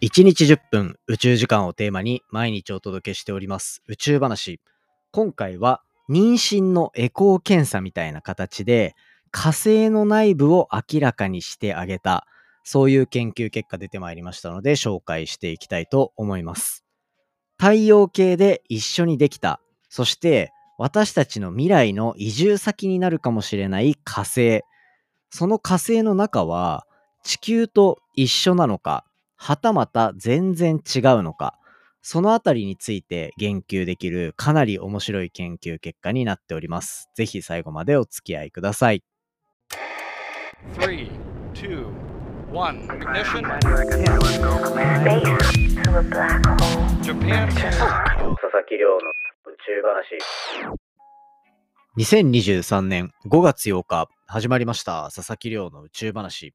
1日10分宇宙時間をテーマに毎日お届けしております宇宙話。今回は妊娠のエコー検査みたいな形で火星の内部を明らかにしてあげたそういう研究結果出てまいりましたので紹介していきたいと思います。太陽系で一緒にできた、そして私たちの未来の移住先になるかもしれない火星。その火星の中は地球と一緒なのかはたまた全然違うのか、そのあたりについて言及できるかなり面白い研究結果になっております。ぜひ最後までお付き合いください。3, 2, 1, ignition. Japan. 佐々木亮の宇宙話。2023年5月8日始まりました佐々木亮の宇宙話。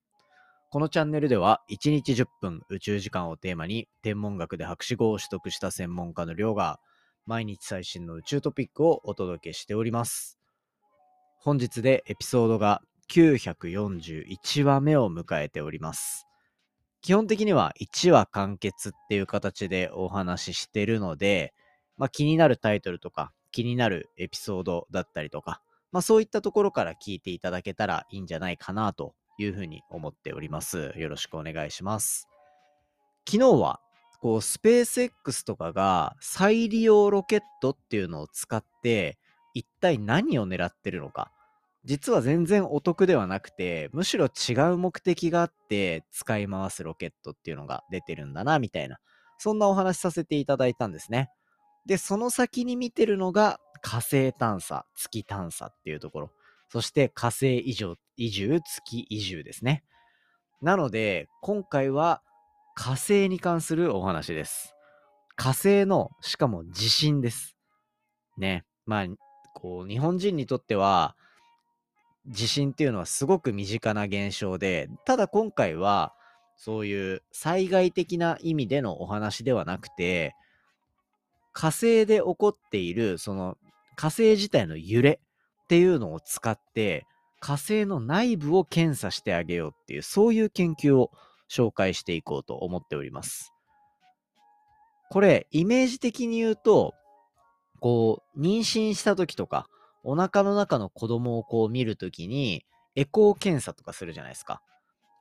このチャンネルでは1日10分宇宙時間をテーマに天文学で博士号を取得した専門家の亮が毎日最新の宇宙トピックをお届けしております。本日でエピソードが941話目を迎えております。基本的には1話完結っていう形でお話ししてるので、まあ、気になるタイトルとか気になるエピソードだったりとか、まあ、そういったところから聞いていただけたらいいんじゃないかなというふうに思っております。よろしくお願いします。昨日は、こう、スペース X とかが再利用ロケットっていうのを使って、一体何を狙ってるのか。実は全然お得ではなくて、むしろ違う目的があって使い回すロケットっていうのが出てるんだな、みたいな。そんなお話しさせていただいたんですね。で、その先に見てるのが火星探査、月探査っていうところ。そして火星移住、移住、月移住ですね。なので、今回は火星に関するお話です。火星の、しかも地震です。ね。まあ、こう、日本人にとっては、地震っていうのはすごく身近な現象で、ただ今回は、そういう災害的な意味でのお話ではなくて、火星で起こっている、その火星自体の揺れっていうのを使って火星の内部を検査してあげようっていうそういう研究を紹介していこうと思っております。これイメージ的に言うとこう妊娠した時とかお腹の中の子供をこう見るときにエコー検査とかするじゃないですか。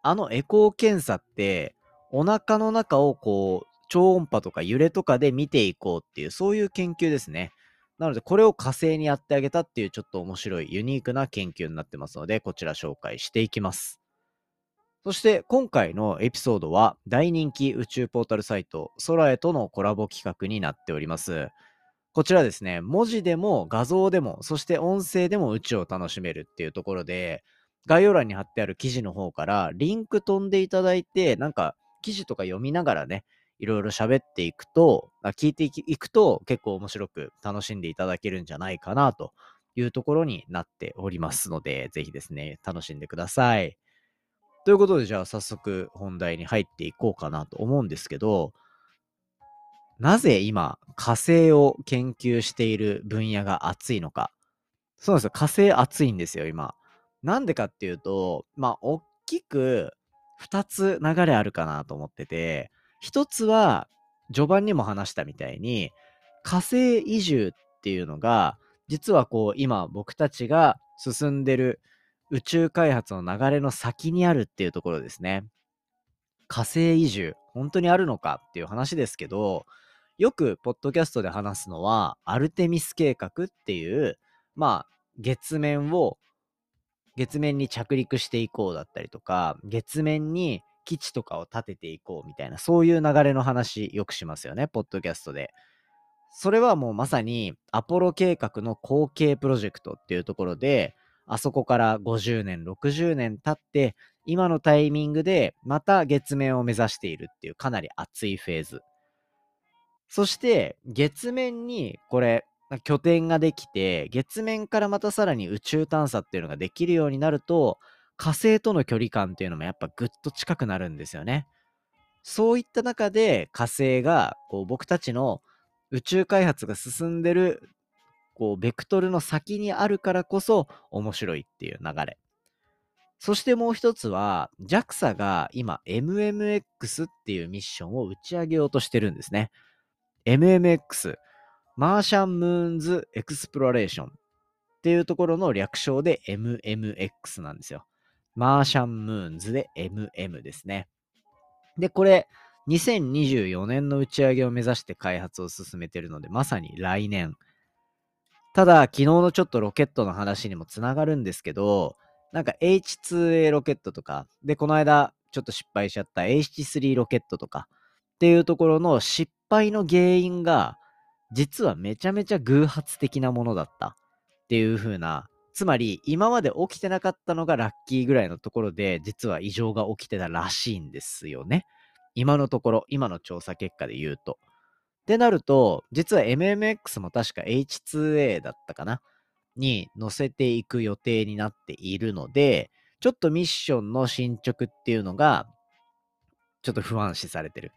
あのエコー検査ってお腹の中をこう超音波とか揺れとかで見ていこうっていうそういう研究ですね。なので、これを火星にやってあげたっていうちょっと面白いユニークな研究になってますので、こちら紹介していきます。そして今回のエピソードは大人気宇宙ポータルサイト空へとのコラボ企画になっております。こちらですね、文字でも画像でも、そして音声でも宇宙を楽しめるっていうところで、概要欄に貼ってある記事の方からリンク飛んでいただいて、なんか記事とか読みながらね、いろいろ喋っていくと、聞いていくと結構面白く楽しんでいただけるんじゃないかなというところになっておりますので、ぜひですね、楽しんでください。ということで、じゃあ早速本題に入っていこうかなと思うんですけど、なぜ今火星を研究している分野が熱いのか。そうなんですよ。火星熱いんですよ、今。なんでかっていうと、まあ、大きく2つ流れあるかなと思ってて、一つは、序盤にも話したみたいに、火星移住っていうのが、実はこう、今僕たちが進んでる宇宙開発の流れの先にあるっていうところですね。火星移住、本当にあるのかっていう話ですけど、よくポッドキャストで話すのは、アルテミス計画っていう、まあ、月面を、月面に着陸していこうだったりとか、月面に基地とかを建てていこうみたいな、そういう流れの話よくしますよね、ポッドキャストで。それはもうまさにアポロ計画の後継プロジェクトっていうところで、あそこから50年、60年経って、今のタイミングでまた月面を目指しているっていうかなり熱いフェーズ。そして月面にこれ拠点ができて、月面からまたさらに宇宙探査っていうのができるようになると、火星との距離感っていうのもやっぱぐっと近くなるんですよね。そういった中で火星がこう僕たちの宇宙開発が進んでるこうベクトルの先にあるからこそ面白いっていう流れ。そしてもう一つは、JAXA が今 MMX っていうミッションを打ち上げようとしてるんですね。MMX、 Martian Moons eXploration っていうところの略称で MMX なんですよ。 Martian Moons で MM ですね。で、これ、2024年の打ち上げを目指して開発を進めているので、まさに来年。ただ、昨日のちょっとロケットの話にもつながるんですけど、なんか H2A ロケットとか、で、この間ちょっと失敗しちゃった H3 ロケットとかっていうところの失敗の原因が、実はめちゃめちゃ偶発的なものだったっていう風な、つまり今まで起きてなかったのがラッキーぐらいのところで、実は異常が起きてたらしいんですよね。今のところ、今の調査結果で言うと。ってなると、実は MMX も確か H2A だったかな？に載せていく予定になっているので、ちょっとミッションの進捗っていうのが、ちょっと不安視されてる。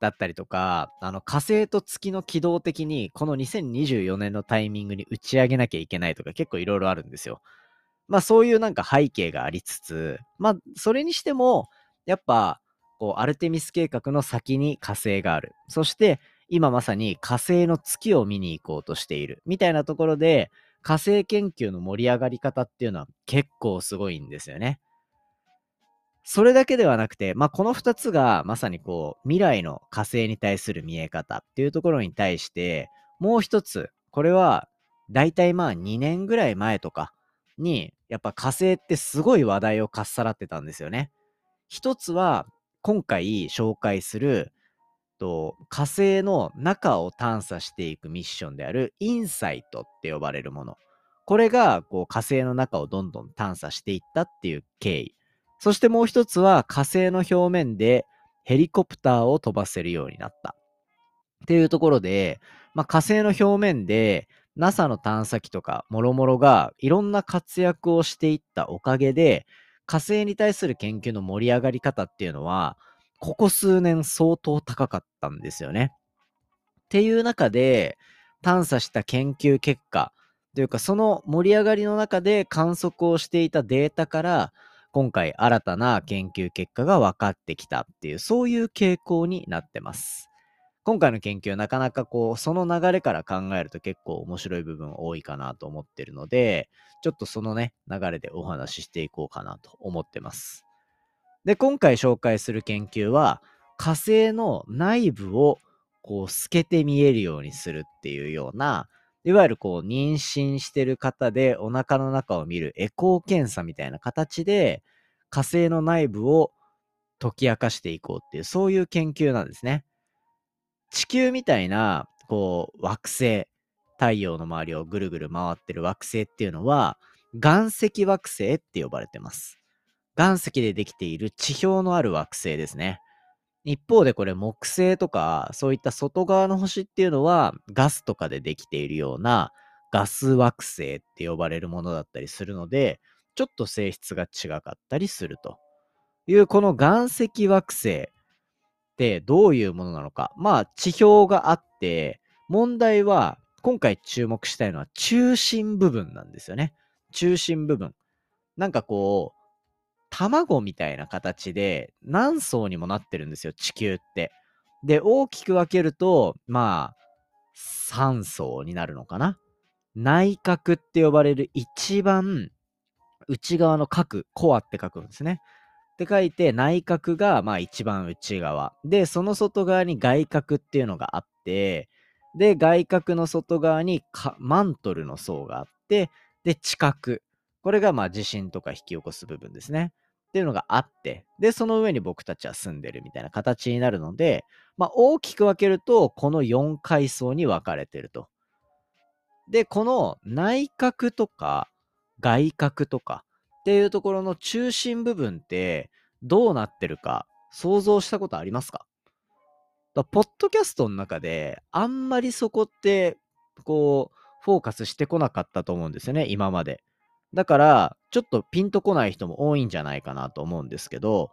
だったりとか、あの火星と月の軌道的にこの2024年のタイミングに打ち上げなきゃいけないとか結構いろいろあるんですよ。まあそういうなんか背景がありつつ、まあそれにしても、やっぱこうアルテミス計画の先に火星がある。そして今まさに火星の月を見に行こうとしている。みたいなところで、火星研究の盛り上がり方っていうのは結構すごいんですよね。それだけではなくて、まあ、この2つがまさにこう未来の火星に対する見え方っていうところに対して、もう一つ、これは大体まあ2年ぐらい前とかに、やっぱ火星ってすごい話題をかっさらってたんですよね。一つは今回紹介する火星の中を探査していくミッションであるインサイトって呼ばれるもの。これがこう火星の中をどんどん探査していったっていう経緯。そしてもう一つは火星の表面でヘリコプターを飛ばせるようになった。っていうところで、まあ、火星の表面で NASA の探査機とかもろもろがいろんな活躍をしていったおかげで火星に対する研究の盛り上がり方っていうのはここ数年相当高かったんですよね。っていう中で、探査した研究結果というか、その盛り上がりの中で観測をしていたデータから、今回新たな研究結果が分かってきたっていう、そういう傾向になってます。今回の研究はなかなかこう、その流れから考えると結構面白い部分多いかなと思ってるので、ちょっとそのね、流れでお話ししていこうかなと思ってます。で、今回紹介する研究は、火星の内部をこう透けて見えるようにするっていうような、いわゆるこう妊娠してる方でお腹の中を見るエコー検査みたいな形で火星の内部を解き明かしていこうっていう、そういう研究なんですね。地球みたいな、こう、惑星、太陽の周りをぐるぐる回ってる惑星っていうのは、岩石惑星って呼ばれてます。岩石でできている地表のある惑星ですね。一方でこれ木星とかそういった外側の星っていうのはガスとかでできているようなガス惑星って呼ばれるものだったりするのでちょっと性質が違かったりすると。いうこの岩石惑星ってどういうものなのか。まあ地表があって問題は今回注目したいのは中心部分なんですよね。中心部分。なんかこう卵みたいな形で何層にもなってるんですよ、地球って。で、大きく分けると、まあ、3層になるのかな。内角って呼ばれる一番内側の角、コアって書くんですね。って書いて、内角がまあ一番内側。で、その外側に外角っていうのがあって、で、外角の外側にマントルの層があって、で、地殻。これがまあ地震とか引き起こす部分ですね。っていうのがあって、で、その上に僕たちは住んでるみたいな形になるので、まあ大きく分けると、この4階層に分かれてると。で、この内角とか外角とかっていうところの中心部分ってどうなってるか想像したことありますか？だポッドキャストの中であんまりそこってこうフォーカスしてこなかったと思うんですよね、今まで。だから、ちょっとピンとこない人も多いんじゃないかなと思うんですけど、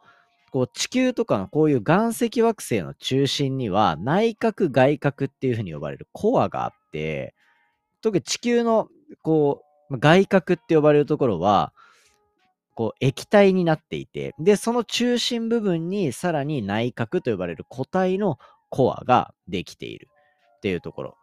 こう地球とかのこういう岩石惑星の中心には内角外角っていうふうに呼ばれるコアがあって、特に地球のこう外角って呼ばれるところは、こう液体になっていて、で、その中心部分にさらに内核と呼ばれる固体のコアができているっていうところ。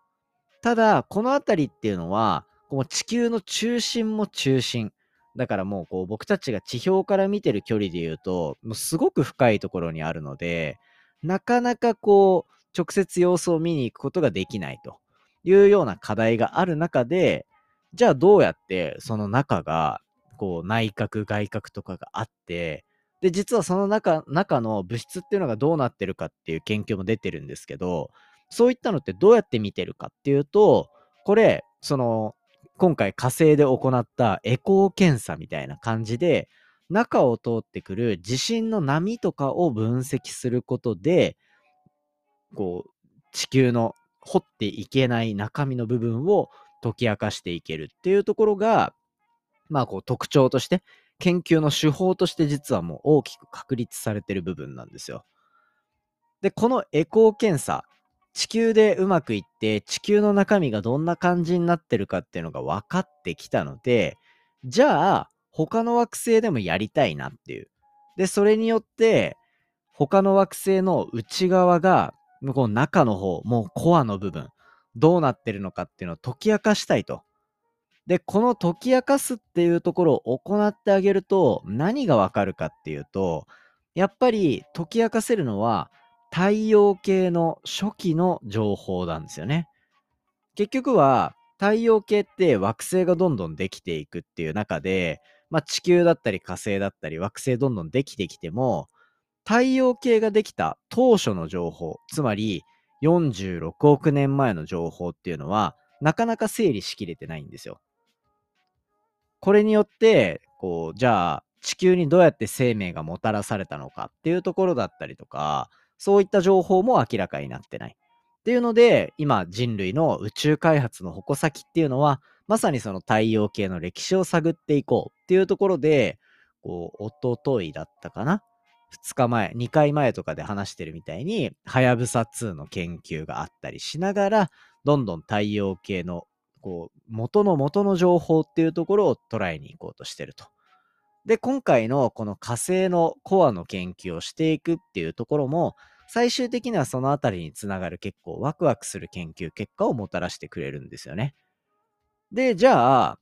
ただ、この辺りっていうのは、こう地球の中心も中心。だからもうこう僕たちが地表から見てる距離で言うと、もうすごく深いところにあるので、なかなかこう、直接様子を見に行くことができないというような課題がある中で、じゃあどうやってその中が、こう内角外角とかがあって、で、実はその中、中の物質っていうのがどうなってるかっていう研究も出てるんですけど、そういったのってどうやって見てるかっていうと、これ、その、今回火星で行ったエコー検査みたいな感じで、中を通ってくる地震の波とかを分析することで、こう、地球の掘っていけない中身の部分を解き明かしていけるっていうところが、まあこう特徴として、研究の手法として実はもう大きく確立されてる部分なんですよ。で、このエコー検査、地球でうまくいって地球の中身がどんな感じになってるかっていうのが分かってきたので、じゃあ他の惑星でもやりたいなっていう。で、それによって他の惑星の内側が向こう中の方、もうコアの部分、どうなってるのかっていうのを解き明かしたいと。で、この解き明かすっていうところを行ってあげると何がわかるかっていうと、やっぱり解き明かせるのは太陽系の初期の情報なんですよね。結局は太陽系って惑星がどんどんできていくっていう中で、まあ、地球だったり火星だったり惑星どんどんできてきても太陽系ができた当初の情報つまり46億年前の情報っていうのはなかなか整理しきれてないんですよ。これによってこうじゃあ地球にどうやって生命がもたらされたのかっていうところだったりとかそういった情報も明らかになってない。っていうので、今人類の宇宙開発の矛先っていうのは、まさにその太陽系の歴史を探っていこうっていうところで、こう、おとといだったかな ?2 日前、2回前とかで話してるみたいに、はやぶさ2の研究があったりしながら、どんどん太陽系の、こう、元の元の情報っていうところを捉えに行こうとしてると。で、今回のこの火星のコアの研究をしていくっていうところも、最終的にはそのあたりにつながる結構ワクワクする研究結果をもたらしてくれるんですよね。で、じゃあ、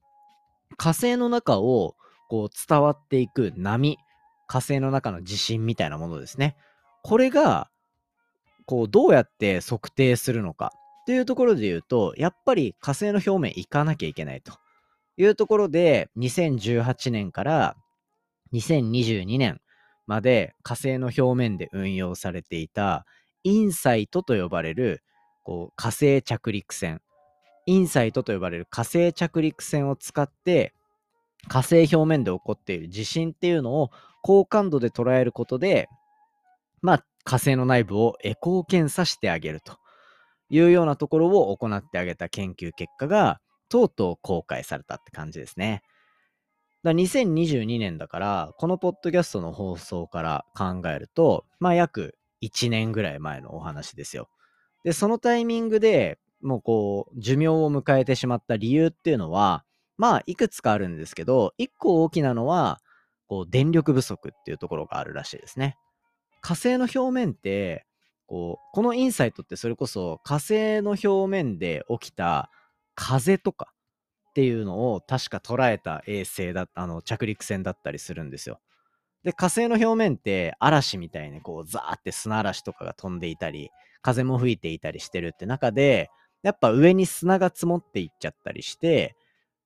火星の中をこう伝わっていく波、火星の中の地震みたいなものですね。これが、こう、どうやって測定するのかっていうところで言うと、やっぱり火星の表面行かなきゃいけないというところで、2018年から2022年まで火星の表面で運用されていたインサイトと呼ばれるこう火星着陸船インサイトと呼ばれる火星着陸船を使って火星表面で起こっている地震っていうのを高感度で捉えることでまあ火星の内部をエコー検査してあげるというようなところを行ってあげた研究結果がとうとう公開されたって感じですね。だ2022年だから、このポッドキャストの放送から考えると、まあ約1年ぐらい前のお話ですよ。で、そのタイミングでもうこう、寿命を迎えてしまった理由っていうのは、まあいくつかあるんですけど、1個大きなのは、こう、電力不足っていうところがあるらしいですね。火星の表面って、こう、このインサイトってそれこそ火星の表面で起きた風とか、っていうのを確か捉えた衛星だあの着陸船だったりするんですよ。で火星の表面って嵐みたいにこうザーって砂嵐とかが飛んでいたり風も吹いていたりしてるって中でやっぱ上に砂が積もっていっちゃったりして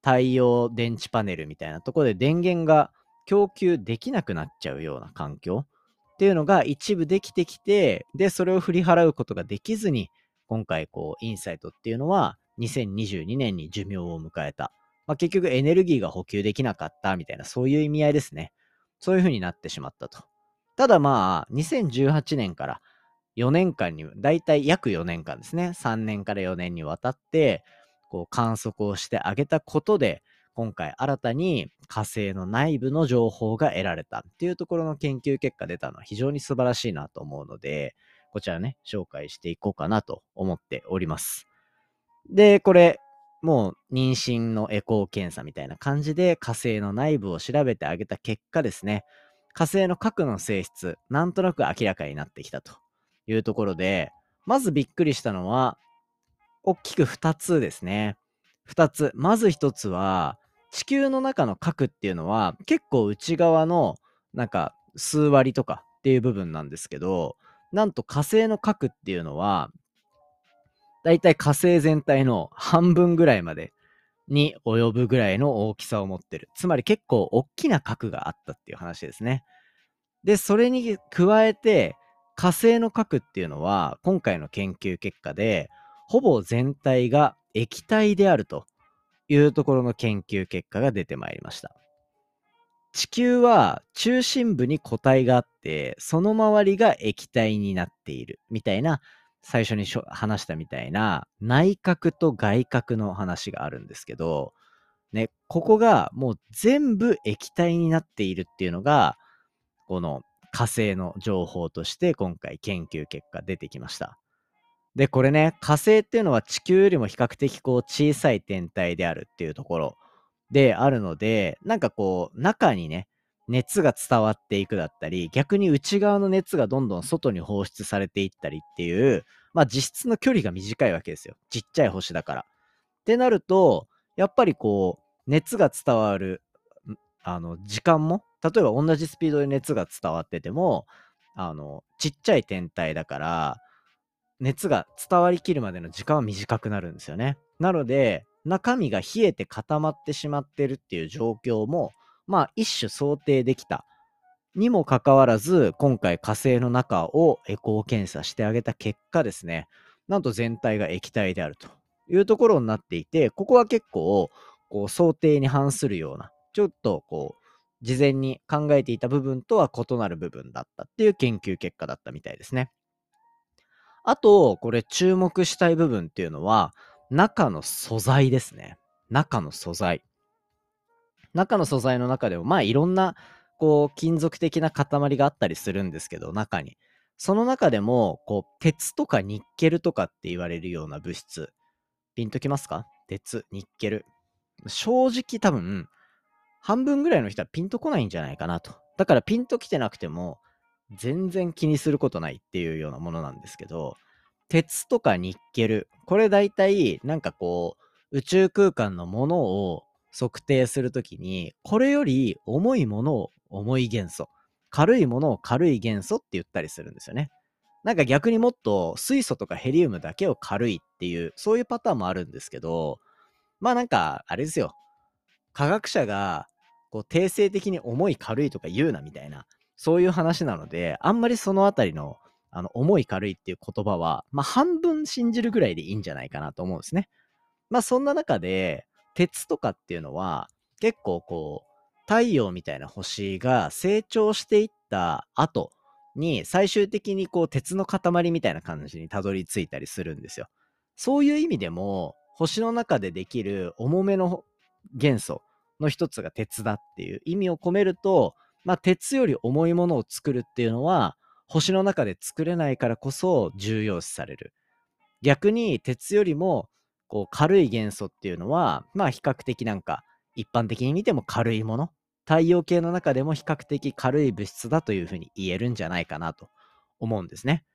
太陽電池パネルみたいなとこで電源が供給できなくなっちゃうような環境っていうのが一部できてきてでそれを振り払うことができずに今回こうインサイトっていうのは2022年に寿命を迎えた。まあ、結局エネルギーが補給できなかったみたいな、そういう意味合いですね。そういう風になってしまったと。ただまあ、2018年から4年間に、だいたい約4年間ですね。3年から4年にわたって、こう観測をしてあげたことで、今回新たに火星の内部の情報が得られたっていうところの研究結果出たのは非常に素晴らしいなと思うので、こちらね、紹介していこうかなと思っております。で、これ、もう妊娠のエコー検査みたいな感じで火星の内部を調べてあげた結果ですね、火星の核の性質、なんとなく明らかになってきたというところで、まずびっくりしたのは、大きく2つですね。2つ。まず1つは、地球の中の核っていうのは結構内側のなんか数割とかっていう部分なんですけど、なんと火星の核っていうのはだいたい火星全体の半分ぐらいまでに及ぶぐらいの大きさを持ってる。つまり結構大きな核があったっていう話ですね。で、それに加えて火星の核っていうのは今回の研究結果でほぼ全体が液体であるというところの研究結果が出てまいりました。地球は中心部に固体があってその周りが液体になっているみたいな最初に話したみたいな内角と外角の話があるんですけど、ね、ここがもう全部液体になっているっていうのが、この火星の情報として今回研究結果出てきました。で、これね、火星っていうのは地球よりも比較的こう小さい天体であるっていうところであるので、なんかこう中にね、熱が伝わっていくだったり、逆に内側の熱がどんどん外に放出されていったりっていう、まあ実質の距離が短いわけですよ。ちっちゃい星だから。ってなると、やっぱりこう、熱が伝わる、あの、時間も、例えば同じスピードで熱が伝わってても、あの、ちっちゃい天体だから、熱が伝わりきるまでの時間は短くなるんですよね。なので、中身が冷えて固まってしまってるっていう状況も、まあ一種想定できた。にもかかわらず、今回火星の中をエコー検査してあげた結果ですね、なんと全体が液体であるというところになっていて、ここは結構、こう想定に反するような、ちょっとこう、事前に考えていた部分とは異なる部分だったっていう研究結果だったみたいですね。あと、これ注目したい部分っていうのは、中の素材ですね。中の素材。中の素材の中でも、まあいろんな、こう、金属的な塊があったりするんですけど、中に。その中でも、こう、鉄とかニッケルとかって言われるような物質。ピンときますか？鉄、ニッケル。正直多分、半分ぐらいの人はピンとこないんじゃないかなと。だからピンときてなくても、全然気にすることないっていうようなものなんですけど、鉄とかニッケル、これ大体なんかこう宇宙空間のものを測定するときに、これより重いものを重い元素、軽いものを軽い元素って言ったりするんですよね。なんか逆にもっと水素とかヘリウムだけを軽いっていう、そういうパターンもあるんですけど、まあなんか、あれですよ。科学者が、こう、定性的に重い軽いとか言うなみたいな、そういう話なので、あんまりそのあたりの、あの、重い軽いっていう言葉は、まあ半分信じるぐらいでいいんじゃないかなと思うんですね。まあそんな中で、鉄とかっていうのは、結構こう、太陽みたいな星が成長していった後に、最終的にこう、鉄の塊みたいな感じにたどり着いたりするんですよ。そういう意味でも、星の中でできる重めの元素の一つが鉄だっていう意味を込めると、まあ、鉄より重いものを作るっていうのは、星の中で作れないからこそ重要視される。逆に鉄よりもこう軽い元素っていうのは、まあ比較的なんか一般的に見ても軽いもの。太陽系の中でも比較的軽い物質だというふうに言えるんじゃないかなと思うんですね。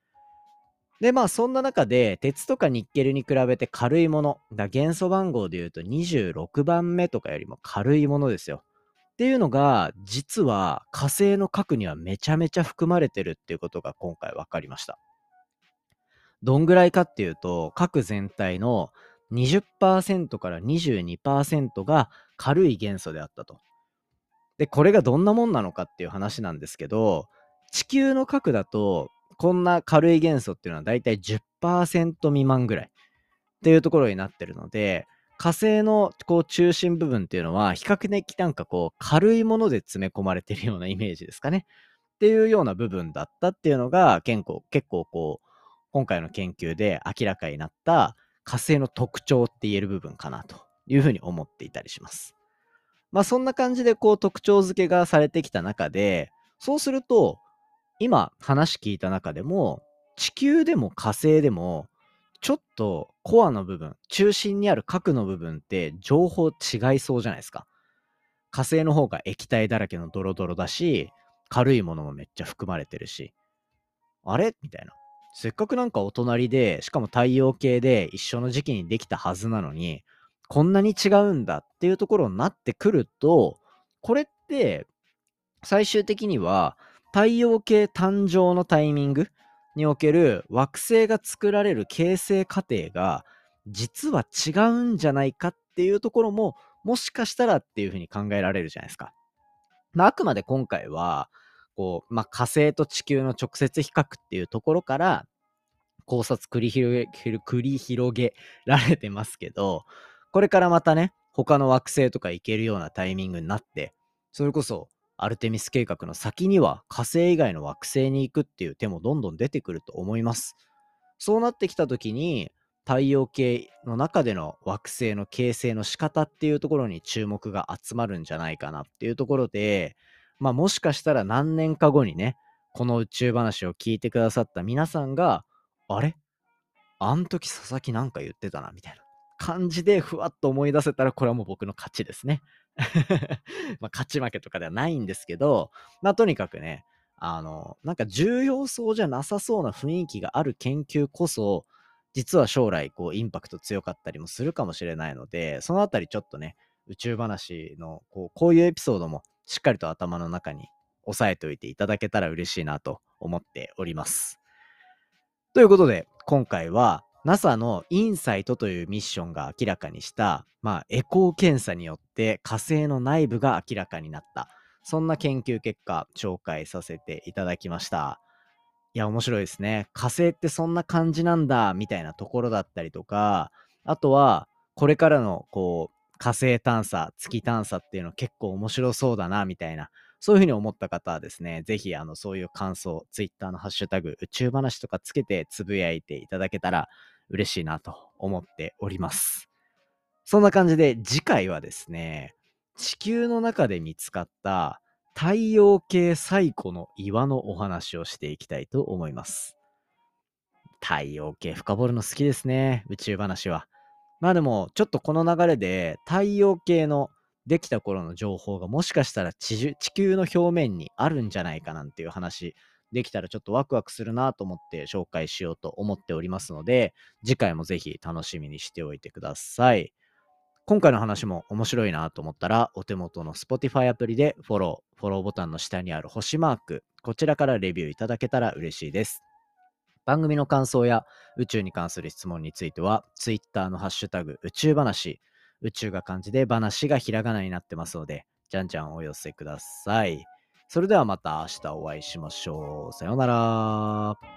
で、まあそんな中で鉄とかニッケルに比べて軽いもの、だ元素番号で言うと26番目とかよりも軽いものですよ。っていうのが実は火星の核にはめちゃめちゃ含まれてるっていうことが今回分かりました。どんぐらいかっていうと核全体の20%から22%が軽い元素であったと。で、これがどんなもんなのかっていう話なんですけど、地球の核だと、こんな軽い元素っていうのはだいたい10%未満ぐらいっていうところになってるので、火星のこう中心部分っていうのは比較的なんかこう軽いもので詰め込まれてるようなイメージですかね。っていうような部分だったっていうのが結構結構こう今回の研究で明らかになった火星の特徴って言える部分かなというふうに思っていたりします。まあそんな感じでこう特徴付けがされてきた中で、そうすると今話聞いた中でも地球でも火星でもちょっとコアの部分、中心にある核の部分って情報違いそうじゃないですか。火星の方が液体だらけのドロドロだし、軽いものもめっちゃ含まれてるし、あれ？みたいな。せっかくなんかお隣で、しかも太陽系で一緒の時期にできたはずなのに、こんなに違うんだっていうところになってくると、これって最終的には太陽系誕生のタイミングにおける惑星が作られる形成過程が実は違うんじゃないかっていうところももしかしたらっていうふうに考えられるじゃないですか。まあ、あくまで今回はこう、まあ、火星と地球の直接比較っていうところから考察繰り広げ繰り広げられてますけどこれからまたね他の惑星とか行けるようなタイミングになってそれこそアルテミス計画の先には火星以外の惑星に行くっていう手もどんどん出てくると思います。そうなってきた時に太陽系の中での惑星の形成の仕方っていうところに注目が集まるんじゃないかなっていうところで、まあもしかしたら何年か後にね、この宇宙話を聞いてくださった皆さんが、あれ？あん時佐々木なんか言ってたな、みたいな感じでふわっと思い出せたら、これはもう僕の勝ちですね。まあ勝ち負けとかではないんですけど、まあとにかくね、あの、なんか重要そうじゃなさそうな雰囲気がある研究こそ、実は将来こうインパクト強かったりもするかもしれないので、そのあたりちょっとね、宇宙話のこうこういうエピソードもしっかりと頭の中に押さえておいていただけたら嬉しいなと思っております。ということで、今回は NASA のインサイトというミッションが明らかにした、まあ、エコー検査によって火星の内部が明らかになった。そんな研究結果、紹介させていただきました。いや、面白いですね。火星ってそんな感じなんだ、みたいなところだったりとか、あとは、これからの、こう、火星探査、月探査っていうの結構面白そうだな、みたいな、そういうふうに思った方はですね、ぜひ、あの、そういう感想、Twitter のハッシュタグ、宇宙話とかつけてつぶやいていただけたら嬉しいなと思っております。そんな感じで、次回はですね、地球の中で見つかった太陽系最古の岩のお話をしていきたいと思います。太陽系深掘るの好きですね、宇宙話は。まあでも、ちょっとこの流れで太陽系のできた頃の情報がもしかしたら地球の表面にあるんじゃないかなんていう話できたらちょっとワクワクするなと思って紹介しようと思っておりますので、次回もぜひ楽しみにしておいてください。今回の話も面白いなと思ったら、お手元の Spotify アプリでフォロー、フォローボタンの下にある星マーク、こちらからレビューいただけたら嬉しいです。番組の感想や宇宙に関する質問については、Twitter のハッシュタグ宇宙話、宇宙が漢字で話がひらがなになってますので、じゃんじゃんお寄せください。それではまた明日お会いしましょう。さようなら。